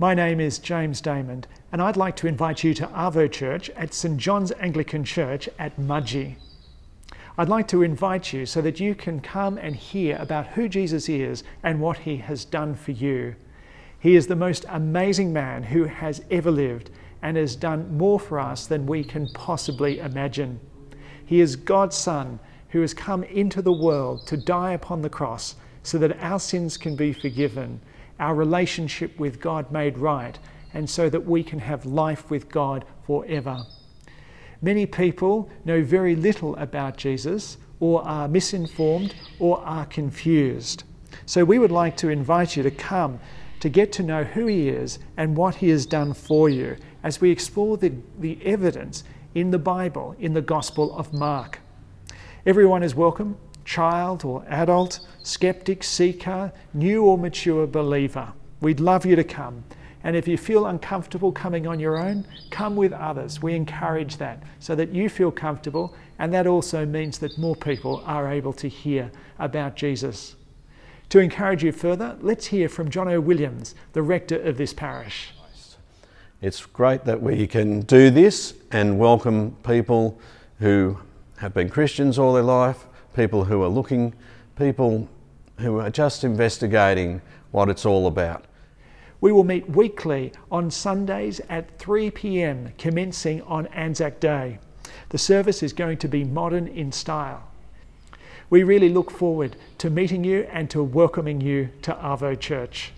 My name is James Damond, and I'd like to invite you to Arvo Church at St John's Anglican Church at Mudgee. I'd like to invite you so that you can come and hear about who Jesus is and what he has done for you. He is the most amazing man who has ever lived and has done more for us than we can possibly imagine. He is God's Son who has come into the world to die upon the cross so that our sins can be forgiven, our relationship with God made right, and so that we can have life with God forever. Many people know very little about Jesus, or are misinformed, or are confused. So we would like to invite you to come to get to know who He is and what He has done for you as we explore the, the evidence in the Bible, in the Gospel of Mark. Everyone is welcome child or adult, skeptic, seeker, new or mature believer. We'd love you to come. And if you feel uncomfortable coming on your own, come with others. We encourage that so that you feel comfortable, and that also means that more people are able to hear about Jesus. To encourage you further, let's hear from John O. Williams, the rector of this parish. It's great that we can do this and welcome people who have been Christians all their life, people who are looking, people who are just investigating what it's all about. We will meet weekly on Sundays at 3 pm, commencing on Anzac Day. The service is going to be modern in style. We really look forward to meeting you and to welcoming you to Arvo Church.